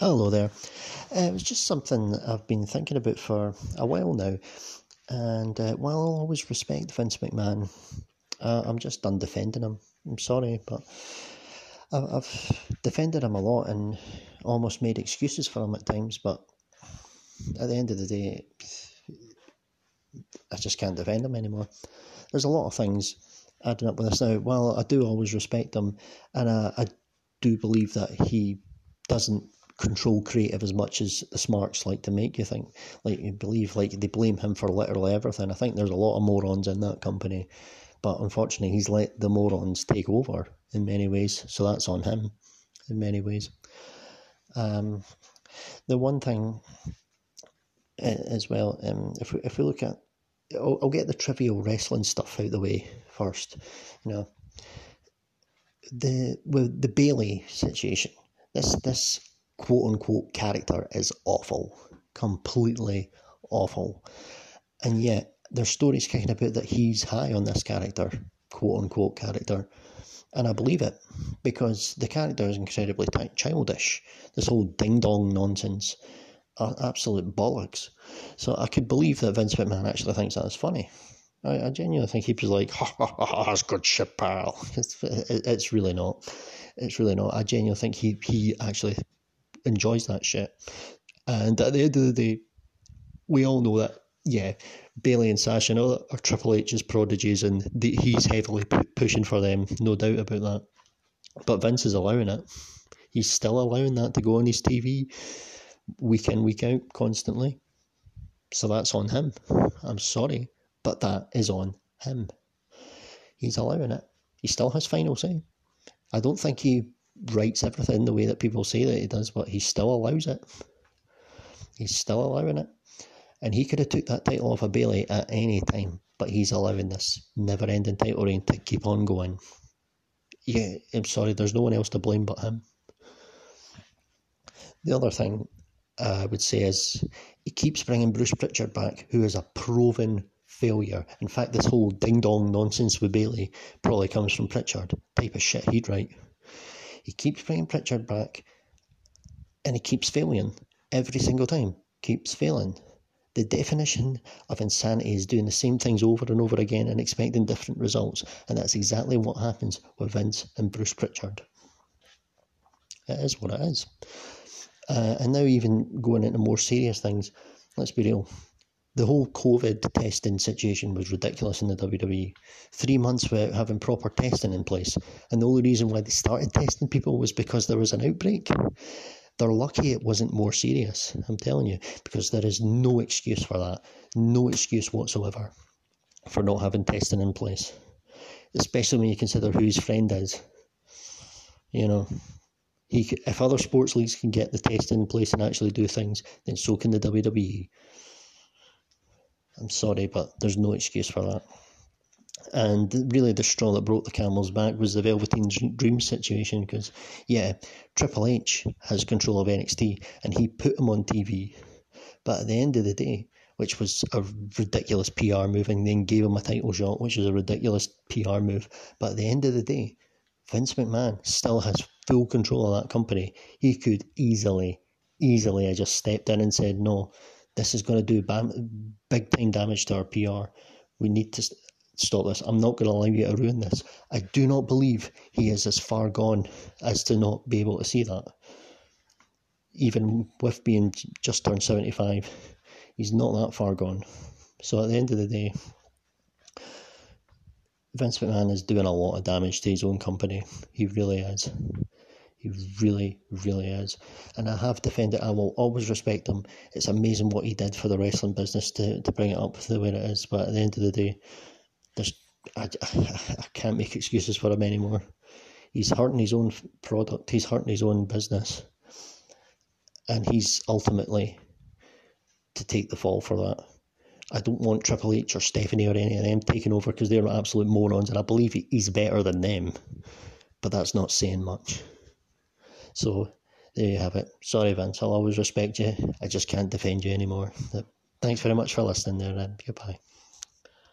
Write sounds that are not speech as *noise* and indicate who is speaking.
Speaker 1: Hello there. Uh, it was just something I've been thinking about for a while now. And uh, while I'll always respect Vince McMahon, uh, I'm just done defending him. I'm sorry, but I've, I've defended him a lot and almost made excuses for him at times. But at the end of the day, I just can't defend him anymore. There's a lot of things adding up with this now. While I do always respect him, and I, I do believe that he doesn't control creative as much as the smarts like to make you think. Like you believe, like they blame him for literally everything. I think there's a lot of morons in that company, but unfortunately, he's let the morons take over in many ways. So that's on him in many ways. Um, the one thing as well, um, if we, if we look at, I'll, I'll get the trivial wrestling stuff out the way first. You know, the with the Bayley situation. This this quote unquote character is awful, completely awful. And yet there's stories kicking about that he's high on this character, quote unquote character. And I believe it because the character is incredibly childish. This whole ding dong nonsense are absolute bollocks. So I could believe that Vince McMahon actually thinks that is funny. I, I genuinely think he was like, ha ha ha, ha that's good shit, pal. *laughs* It's, it, it's really not. It's really not. I genuinely think he, he actually enjoys that shit. And at the end of the day, we all know that, yeah, Bayley and Sasha know are Triple H's prodigies and the, he's heavily p- pushing for them, no doubt about that. But Vince is allowing it. He's still allowing that to go on his TV week in, week out, constantly. So that's on him. I'm sorry, but that is on him. He's allowing it. He still has final say. I don't think he writes everything the way that people say that he does, but he still allows it. He's still allowing it. And he could have took that title off of Bayley at any time, but he's allowing this never ending title reign to keep on going. Yeah, I'm sorry, there's no one else to blame but him. The other thing I would say is he keeps bringing Bruce Pritchard back, who is a proven failure. In fact, this whole ding dong nonsense with Bayley probably comes from Pritchard. Type of shit he'd write. He keeps bringing Pritchard back and he keeps failing every single time. Keeps failing. The definition of insanity is doing the same things over and over again and expecting different results. And that's exactly what happens with Vince and Bruce Pritchard. It is what it is. Uh, and now, even going into more serious things, let's be real the whole COVID testing situation was ridiculous in the WWE. Three months without having proper testing in place. And the only reason why they started testing people was because there was an outbreak. They're lucky it wasn't more serious, I'm telling you, because there is no excuse for that. No excuse whatsoever for not having testing in place. Especially when you consider who his friend is. You know, he, if other sports leagues can get the testing in place and actually do things, then so can the WWE. I'm sorry, but there's no excuse for that. And really, the straw that broke the camel's back was the Velveteen Dream situation because, yeah, Triple H has control of NXT and he put him on TV. But at the end of the day, which was a ridiculous PR move, and then gave him a title shot, which was a ridiculous PR move. But at the end of the day, Vince McMahon still has full control of that company. He could easily, easily have just stepped in and said, no, this is going to do bam- big time damage to our PR. We need to stop this. I'm not going to allow you to ruin this. I do not believe he is as far gone as to not be able to see that. Even with being just turned 75, he's not that far gone. So at the end of the day, Vince McMahon is doing a lot of damage to his own company. He really is. He really, really is. And I have defended, I will always respect him. It's amazing what he did for the wrestling business to, to bring it up the way it is. But at the end of the day, there's, I, *laughs* I can't make excuses for him anymore. He's hurting his own product, he's hurting his own business. And he's ultimately to take the fall for that. I don't want Triple H or Stephanie or any of them taking over because they're absolute morons, and I believe he's better than them. But that's not saying much. So there you have it. Sorry, Vince. I'll always respect you. I just can't defend you anymore. Thanks very much for listening there, and goodbye.